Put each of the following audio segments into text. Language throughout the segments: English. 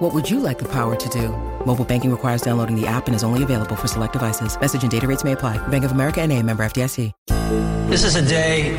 What would you like the power to do? Mobile banking requires downloading the app and is only available for select devices. Message and data rates may apply. Bank of America and a member FDIC. This is a day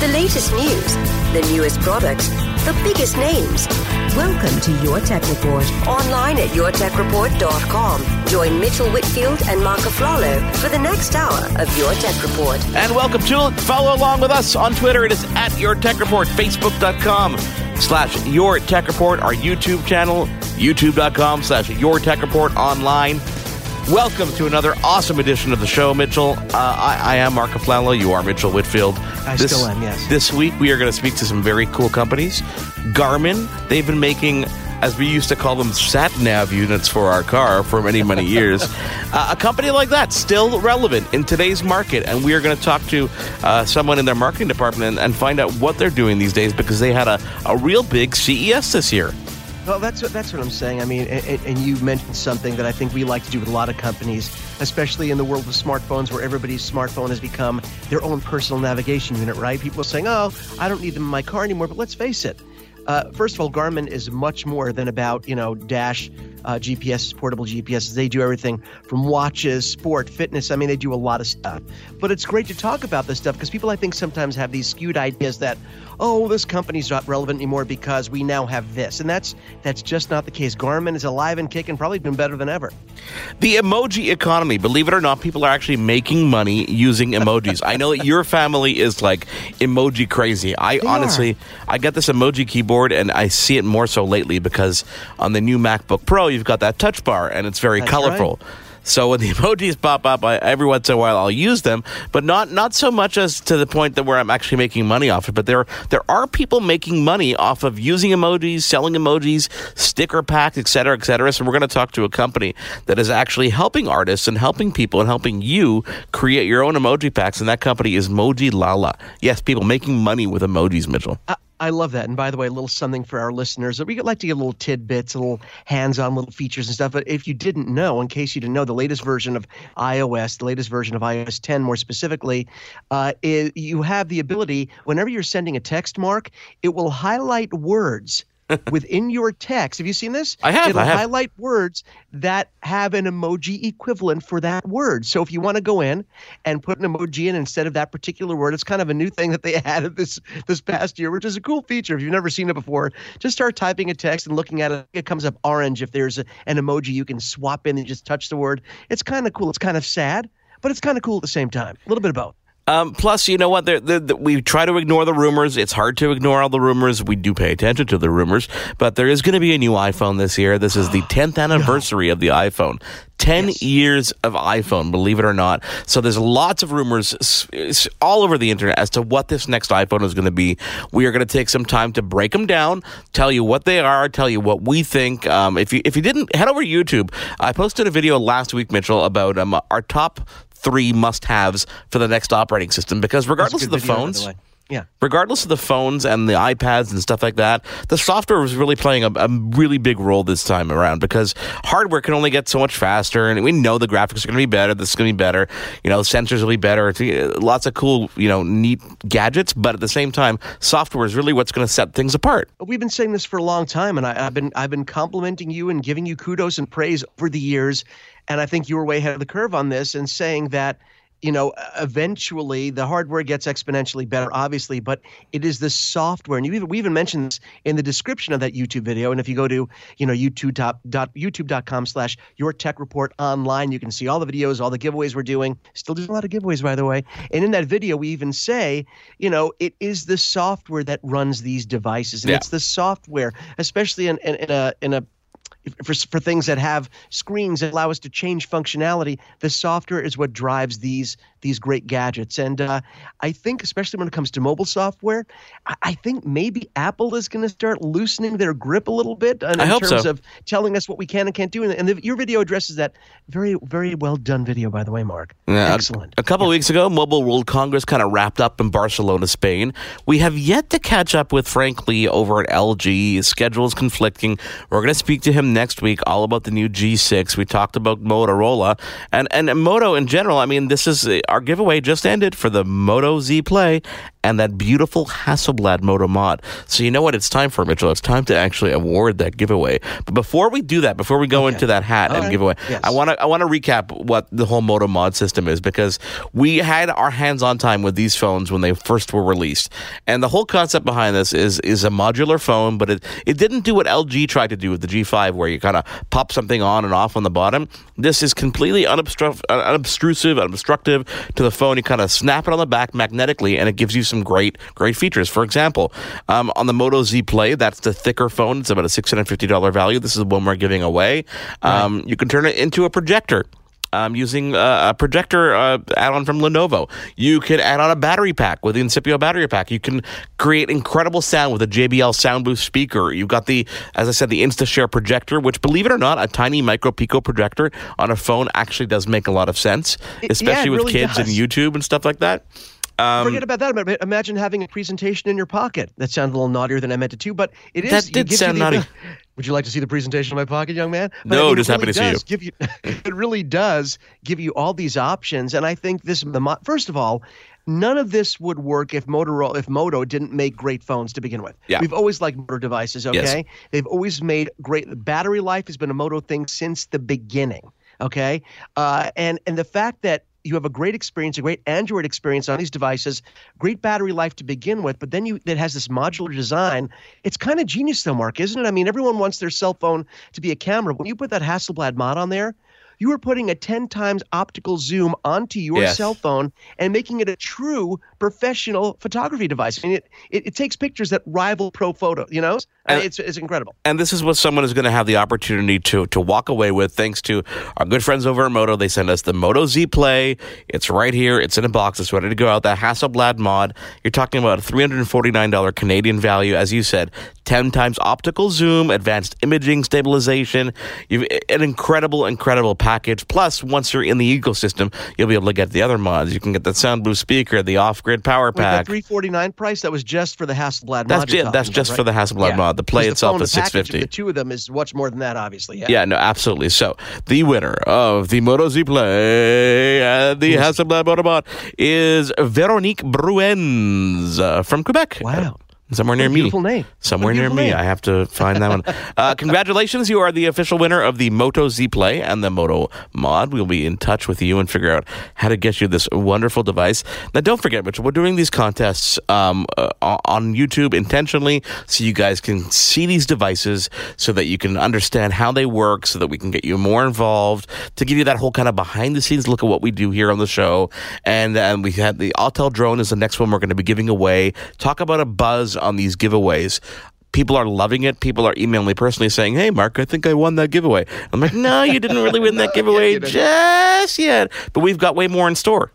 The latest news, the newest products, the biggest names. Welcome to Your Tech Report. Online at yourtechreport.com. Join Mitchell Whitfield and Marc Aflalo for the next hour of Your Tech Report. And welcome to. Follow along with us on Twitter. It is at Your Tech Report, Facebook.com slash Your Tech Report, our YouTube channel, YouTube.com slash Your Tech Report online. Welcome to another awesome edition of the show, Mitchell. Uh, I, I, am Marc Aflalo. You are Mitchell Whitfield. I this, still am, yes. This week, we are going to speak to some very cool companies. Garmin, they've been making, as we used to call them, sat nav units for our car for many, many years. uh, a company like that, still relevant in today's market. And we are going to talk to uh, someone in their marketing department and, and, find out what they're doing these days because they had a, a real big CES this year. Well, that's what, that's what I'm saying. I mean, and, and, you mentioned something that I think we like to do with a lot of companies, especially in the world of smartphones, where everybody's smartphone has become their own personal navigation unit. Right? People are saying, "Oh, I don't need them in my car anymore." But let's face it. Uh, first of all, Garmin is much more than about you know dash uh, GPS, portable GPS. They do everything from watches, sport, fitness. I mean, they do a lot of stuff. But it's great to talk about this stuff because people, I think, sometimes have these skewed ideas that, oh, this company's not relevant anymore because we now have this, and that's that's just not the case. Garmin is alive and kicking, probably doing better than ever. The emoji economy, believe it or not, people are actually making money using emojis. I know that your family is like emoji crazy. I they honestly, are. I got this emoji keyboard, and I see it more so lately because on the new MacBook Pro you've got that touch bar and it's very That's colorful. Right. So when the emojis pop up, I, every once in a while I'll use them, but not not so much as to the point that where I'm actually making money off it. But there there are people making money off of using emojis, selling emojis, sticker packs, et cetera, et cetera. So we're going to talk to a company that is actually helping artists and helping people and helping you create your own emoji packs, and that company is Mojilala. Yes, people making money with emojis, Mitchell. Uh- I love that. And by the way, a little something for our listeners. We like to get little tidbits, little hands-on little features and stuff. But if you didn't know, in case you didn't know, the latest version of iOS, the latest version of iOS 10 more specifically, uh, is, you have the ability, whenever you're sending a text mark, it will highlight words within your text. Have you seen this? I have. It'll I have. highlight words that have an emoji equivalent for that word. So if you want to go in and put an emoji in instead of that particular word, it's kind of a new thing that they added this this past year, which is a cool feature. If you've never seen it before, just start typing a text and looking at it. It comes up orange if there's a, an emoji you can swap in and just touch the word. It's kind of cool. It's kind of sad, but it's kind of cool at the same time. A little bit of both. Um, plus, you know what? They're, they're, they're, we try to ignore the rumors. It's hard to ignore all the rumors. We do pay attention to the rumors, but there is going to be a new iPhone this year. This is the 10th anniversary no. of the iPhone. 10 yes. years of iPhone, believe it or not. So there's lots of rumors all over the internet as to what this next iPhone is going to be. We are going to take some time to break them down, tell you what they are, tell you what we think. Um, if you if you didn't head over to YouTube, I posted a video last week, Mitchell, about um, our top three must haves for the next operating system because regardless of the video, phones. The yeah. Regardless of the phones and the iPads and stuff like that, the software was really playing a, a, really big role this time around because hardware can only get so much faster, and we know the graphics are going to be better. This is going to be better. You know, the sensors will be better. Eh, lots of cool, you know, neat gadgets, but at the same time, software is really what's going to set things apart. We've been saying this for a long time, and I, have been I've been complimenting you and giving you kudos and praise over the years, and I think you were way ahead of the curve on this and saying that you know, eventually the hardware gets exponentially better, obviously, but it is the software. And you even, we even mentioned this in the description of that YouTube video. And if you go to, you know, YouTube dot, dot, youtube.com slash your tech report online, you can see all the videos, all the giveaways we're doing. Still doing a lot of giveaways, by the way. And in that video, we even say, you know, it is the software that runs these devices. And Yeah. it's the software, especially in, in, in a, in a, for, for things that have screens that allow us to change functionality, the software is what drives these these great gadgets. And uh, I think, especially when it comes to mobile software, I, I think maybe Apple is going to start loosening their grip a little bit in, in terms so. of telling us what we can and can't do. And, and the, your video addresses that very very well done video, by the way, Mark. Yeah, Excellent. A, couple weeks ago, Mobile World Congress kind of wrapped up in Barcelona, Spain. We have yet to catch up with Frank Lee over at LG. His schedule is conflicting. We're going to speak to him next week all about the new G6. We talked about Motorola and, and Moto in general. I mean, this is our giveaway just ended for the Moto Z Play and that beautiful Hasselblad Moto mod. So you know what it's time for, Mitchell? It's time to actually award that giveaway. But before we do that, before we go into that hat All and right. giveaway, Yes. I want to I want to recap what the whole Moto Mod system is because we had our hands on time with these phones when they first were released, and the whole concept behind this is is a modular phone, but it it didn't do what LG tried to do with the G5, where you kind of pop something on and off on the bottom. This is completely unobstru- uh, unobtrusive, unobstructive to the phone. You kind of snap it on the back magnetically, and it gives you some great great features. For example, um, on the Moto Z Play, that's the thicker phone. It's about a six hundred fifty dollar value. This is the one we're giving away. Um, You can turn it into a projector um, using uh, a projector uh, add-on from Lenovo. You can add on a battery pack with the Incipio battery pack. You can create incredible sound with a JBL Sound Boost speaker. You've got the, as I said, the InstaShare projector, which, believe it or not, a tiny micro pico projector on a phone actually does make a lot of sense, especially yeah, it with really kids and. YouTube and stuff like that. Um, Forget about that. But imagine having a presentation in your pocket. That sounds a little naughtier than I meant it to, but it is. That did sound the- naughty. Would you like to see the presentation in my pocket, young man? No, it just happy really to see you. does Give you. It really does give you all these options, and I think this. The first of all, none of this would work if Motorola, if Moto didn't make great phones to begin with. Yeah. We've always liked Moto devices. Okay, Yes. they've always made great. Battery life has been a Moto thing since the beginning. Okay, uh, and and the fact that you have a great experience, a great Android experience on these devices, great battery life to begin with, but then you that has this modular design. It's kind of genius, though, Mark, isn't it? I mean, everyone wants their cell phone to be a camera. When you put that Hasselblad mod on there, you are putting a 10 times optical zoom onto your Yes. cell phone and making it a true professional photography device. I mean, it, it, it takes pictures that rival pro photo, you know? And- it's, it's incredible. and this is what someone is going to have the opportunity to to walk away with thanks to our good friends over at Moto. They send us the Moto Z Play. It's right here. It's in a box. It's ready to go out. That Hasselblad mod. You're talking about a $349 Canadian value, as you said. 10 times optical zoom, advanced imaging stabilization. You've an incredible, incredible package. Plus, once you're in the ecosystem, you'll be able to get the other mods. You can get the Sound Boost speaker, the off-grid power Wait, that pack. 349 price, that was just for the Hasselblad That's mod. ju- you're that's about, just right? for the Hasselblad Yeah. mod. The Play Because itself phone, is the package of 650. The two of them is much more than that, obviously. Yeah. Yeah, no, absolutely. So the winner of the Moto Z Play and the Hasselblad Moto Mod is Veronique Bruens uh, from Quebec. Wow. Somewhere near me. beautiful name. Somewhere near me. name. I have to find that one. Uh, congratulations. You are the official winner of the Moto Z Play and the Moto Mod. We'll be in touch with you and figure out how to get you this wonderful device. Now, don't forget, Mitchell, we're doing these contests um, uh, on YouTube intentionally so you guys can see these devices so that you can understand how they work, so that we can get you more involved, to give you that whole kind of behind the scenes look at what we do here on the show. And, and we had the Autel drone is the next one we're going to be giving away. Talk about a buzz on these giveaways. People are loving it. People are emailing me personally saying, "Hey, Mark, I think I won that giveaway." I'm like, "No, you didn't really win that giveaway just yet." But we've got way more in store.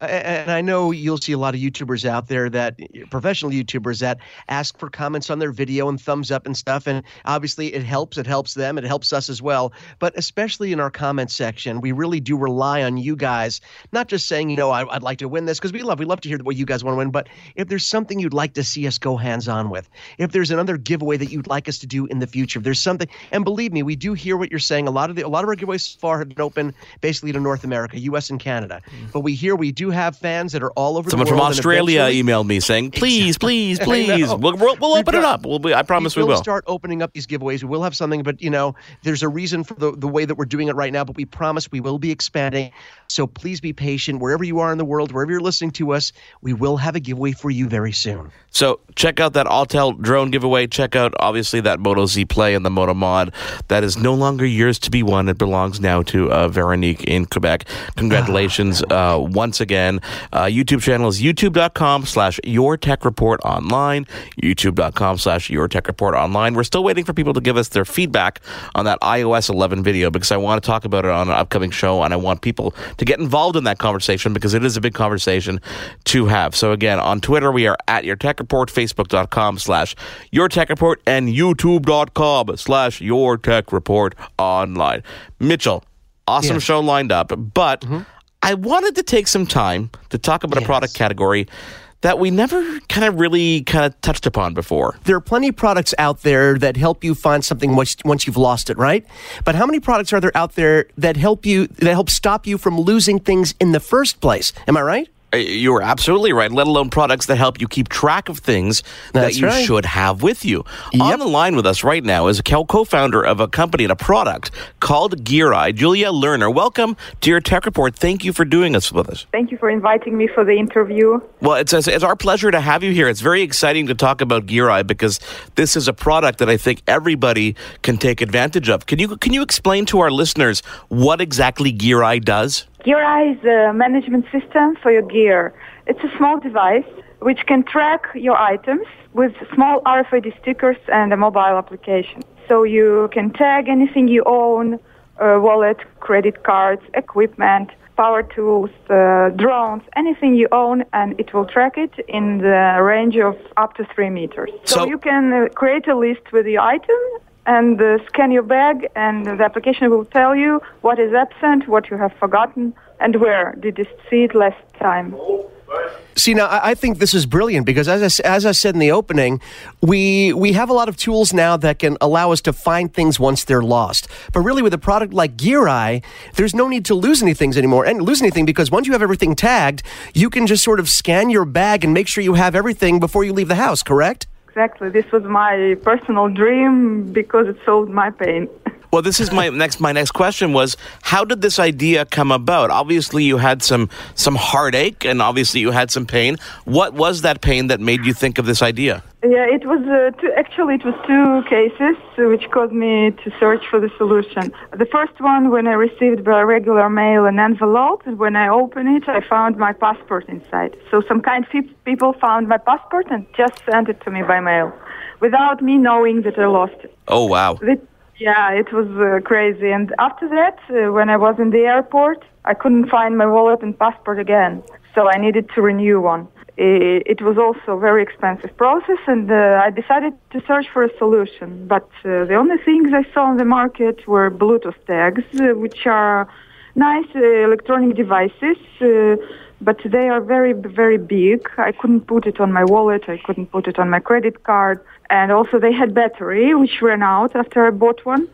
And I know you'll see a lot of YouTubers out there that professional YouTubers that ask for comments on their video and thumbs up and stuff. And obviously, it helps. It helps them. It helps us as well. But especially in our comment section, we really do rely on you guys, not just saying, you know, I, I'd like to win this because we love we love to hear what you guys want to win. But if there's something you'd like to see us go hands on with, if there's another giveaway that you'd like us to do in the future, if there's something, and believe me, we do hear what you're saying. A lot of the a lot of our giveaways so far have been open basically to North America, U.S. and Canada. Mm. But we hear we do do have fans that are all over Someone the world. from Australia emailed me saying, "Please, please, please, we'll, we'll, we'll open it up. We'll be, I promise we will will." start opening up these giveaways. We will have something, but you know, there's a reason for the, the way that we're doing it right now. But we promise we will be expanding. So please be patient wherever you are in the world, wherever you're listening to us. We will have a giveaway for you very soon. So check out that Autel drone giveaway. Check out obviously that Moto Z Play and the Moto Mod. That is no longer yours to be won. It belongs now to uh, Veronique in Quebec. Congratulations uh, once again. Uh, YouTube channel is youtube.com slash your tech report online. YouTube.com slash your tech report online. We're still waiting for people to give us their feedback on that iOS 11 video because I want to talk about it on an upcoming show and I want people to get involved in that conversation because it is a big conversation to have. So again, on Twitter, we are at your tech report, facebook.com slash your tech report, and youtube.com slash your tech report online. Mitchell, awesome Yes. show lined up, but I wanted to take some time to talk about a product category that we never kind of really kind of touched upon before. There are plenty of products out there that help you find something once, once you've lost it, right? But how many products are there out there that help you that help stop you from losing things in the first place? Am I right? Uh, You are absolutely right, let alone products that help you keep track of things That's that you right. should have with you. On the line with us right now is a co founder of a company and a product called GearEye, Julia Lerner. Welcome to your Tech Report. Thank you for doing this with us. Thank you for inviting me for the interview. Well, it's, it's our pleasure to have you here. It's very exciting to talk about GearEye because this is a product that I think everybody can take advantage of. Can you can you explain to our listeners what exactly GearEye does? GearEye is a management system for your gear. It's a small device which can track your items with small RFID stickers and a mobile application. So you can tag anything you own, uh, wallet, credit cards, equipment, power tools, uh, drones, anything you own, and it will track it in the range of up to three meters. So, So- you can uh, create a list with your item and uh, scan your bag, and the application will tell you what is absent, what you have forgotten, and where did you see it last time. See, now I think this is brilliant because, as I, as I said in the opening, we we have a lot of tools now that can allow us to find things once they're lost. But really, with a product like GearEye, there's no need to lose anything anymore and lose anything because once you have everything tagged, you can just sort of scan your bag and make sure you have everything before you leave the house. Correct? Exactly. This was my personal dream because it solved my pain. Well, this is my next. My next question was: How did this idea come about? Obviously, you had some some heartache, and obviously, you had some pain. What was that pain that made you think of this idea? Yeah, it was uh, two, actually it was two cases which caused me to search for the solution. The first one, when I received by regular mail an envelope, and when I opened it, I found my passport inside. So some kind pe- people found my passport and just sent it to me by mail, without me knowing that I lost it. Oh wow! It, yeah, it was uh, crazy. And after that, uh, when I was in the airport, I couldn't find my wallet and passport again. So I needed to renew one. I- It was also a very expensive process, and uh, I decided to search for a solution. But uh, the only things I saw on the market were Bluetooth tags, uh, which are nice uh, electronic devices, but they are very, very big. I couldn't put it on my wallet. I couldn't put it on my credit card. And also, they had battery, which ran out after I bought one.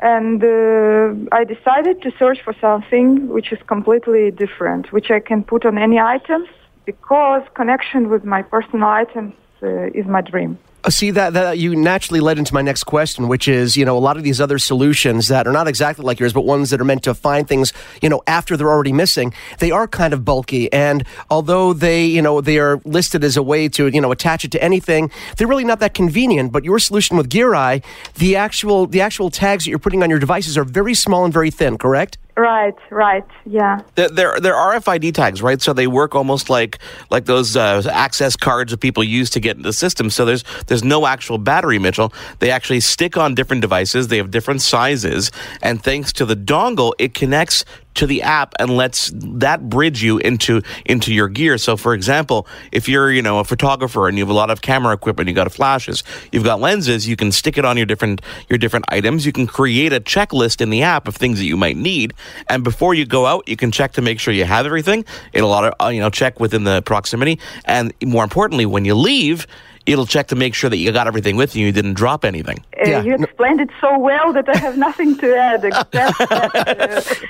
And uh, I decided to search for something which is completely different, which I can put on any items because connection with my personal items uh, is my dream. Uh, See that that you naturally led into my next question, which is you know a lot of these other solutions that are not exactly like yours, but ones that are meant to find things you know after they're already missing. They are kind of bulky, and although they you know they are listed as a way to you know attach it to anything, they're really not that convenient. But your solution with GearEye, the actual the actual tags that you're putting on your devices are very small and very thin. Correct? Right, right, yeah. They're, they're, RFID tags, right? So they work almost like like those uh, access cards that people use to get into the system. So there's there's no actual battery, Mitchell. They actually stick on different devices. They have different sizes, and thanks to the dongle, it connects to the app and lets that bridge you into into your gear. So, for example, if you're you know a photographer and you have a lot of camera equipment, you got flashes, you've got lenses, you can stick it on your different your different items. You can create a checklist in the app of things that you might need, and before you go out, you can check to make sure you have everything. It'll auto, uh, you know check within the proximity, and more importantly, when you leave. It'll check to make sure that you got everything with you. You didn't drop anything. yeah. You explained it so well that I have nothing to add except that uh, it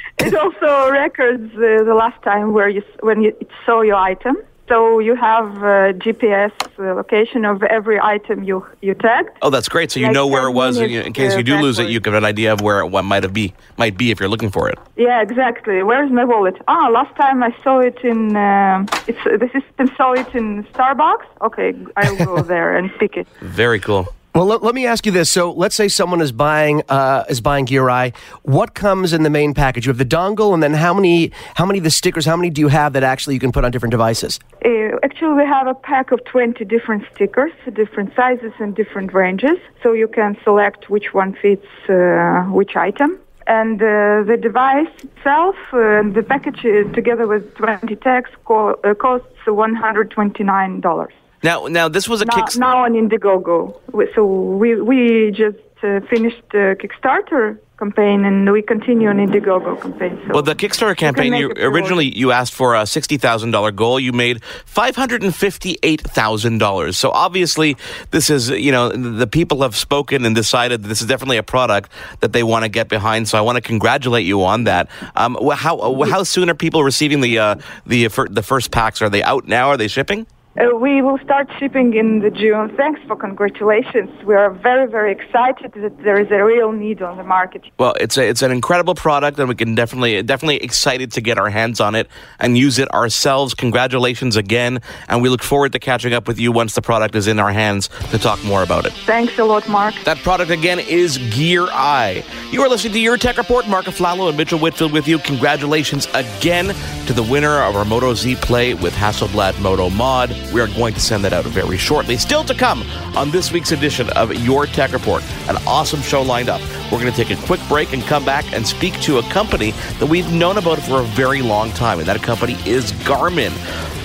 also records uh, the last time where you when you saw your item. So you have a GPS location of every item you you tagged. Oh, that's great. So you like know where it was in case you do lose it. You have an idea of where what might have be might be if you're looking for it. Yeah, exactly. Where's my wallet? Ah, last time I saw it in uh, it's the system saw it in Starbucks. Okay, I'll go there and pick it. Very cool. Well, let, let, me ask you this. So, let's say someone is buying uh, is buying GearEye. What comes in the main package? You have the dongle, and then how many how many of the stickers? How many do you have that actually you can put on different devices? Uh, actually, we have a pack of twenty different stickers, different sizes and different ranges. So you can select which one fits uh, which item. And uh, the device itself, uh, the package uh, together with 20 tags, co- costs $129. Now, now this was a now, kick. Now on Indiegogo. So we we just uh, finished the Kickstarter campaign and we continue on Indiegogo campaign. So well, the Kickstarter campaign, you, originally you asked for a $60,000 goal. You made $558,000. So obviously this is, you know, the people have spoken and decided this is definitely a product that they want to get behind. So I want to congratulate you on that. Um, how, how soon are people receiving the, uh, the, the first packs? Are they out now? Are they shipping? Uh, we will start shipping in the June. Thanks for congratulations. We are very, very excited that there is a real need on the market. Well, it's a, it's an incredible product, and we can definitely definitely excited to get our hands on it and use it ourselves. Congratulations again, and we look forward to catching up with you once the product is in our hands to talk more about it. Thanks a lot, Mark. That product again is GearEye. You are listening to your Tech Report. Mark Aflalo and Mitchell Whitfield with you. Congratulations again to the winner of our Moto Z Play with Hasselblad Moto Mod. We are going to send that out very shortly. Still to come on this week's edition of Your Tech Report. An awesome show lined up. We're going to take a quick break and come back and speak to a company that we've known about for a very long time, and that company is Garmin.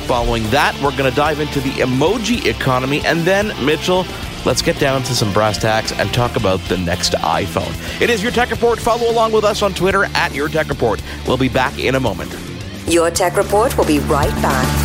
Following that, we're going to dive into the emoji economy, and then, Mitchell, let's get down to some brass tacks and talk about the next iPhone. It is Your Tech Report. Follow along with us on Twitter at Your Tech Report. We'll be back in a moment. Your Tech Report will be right back.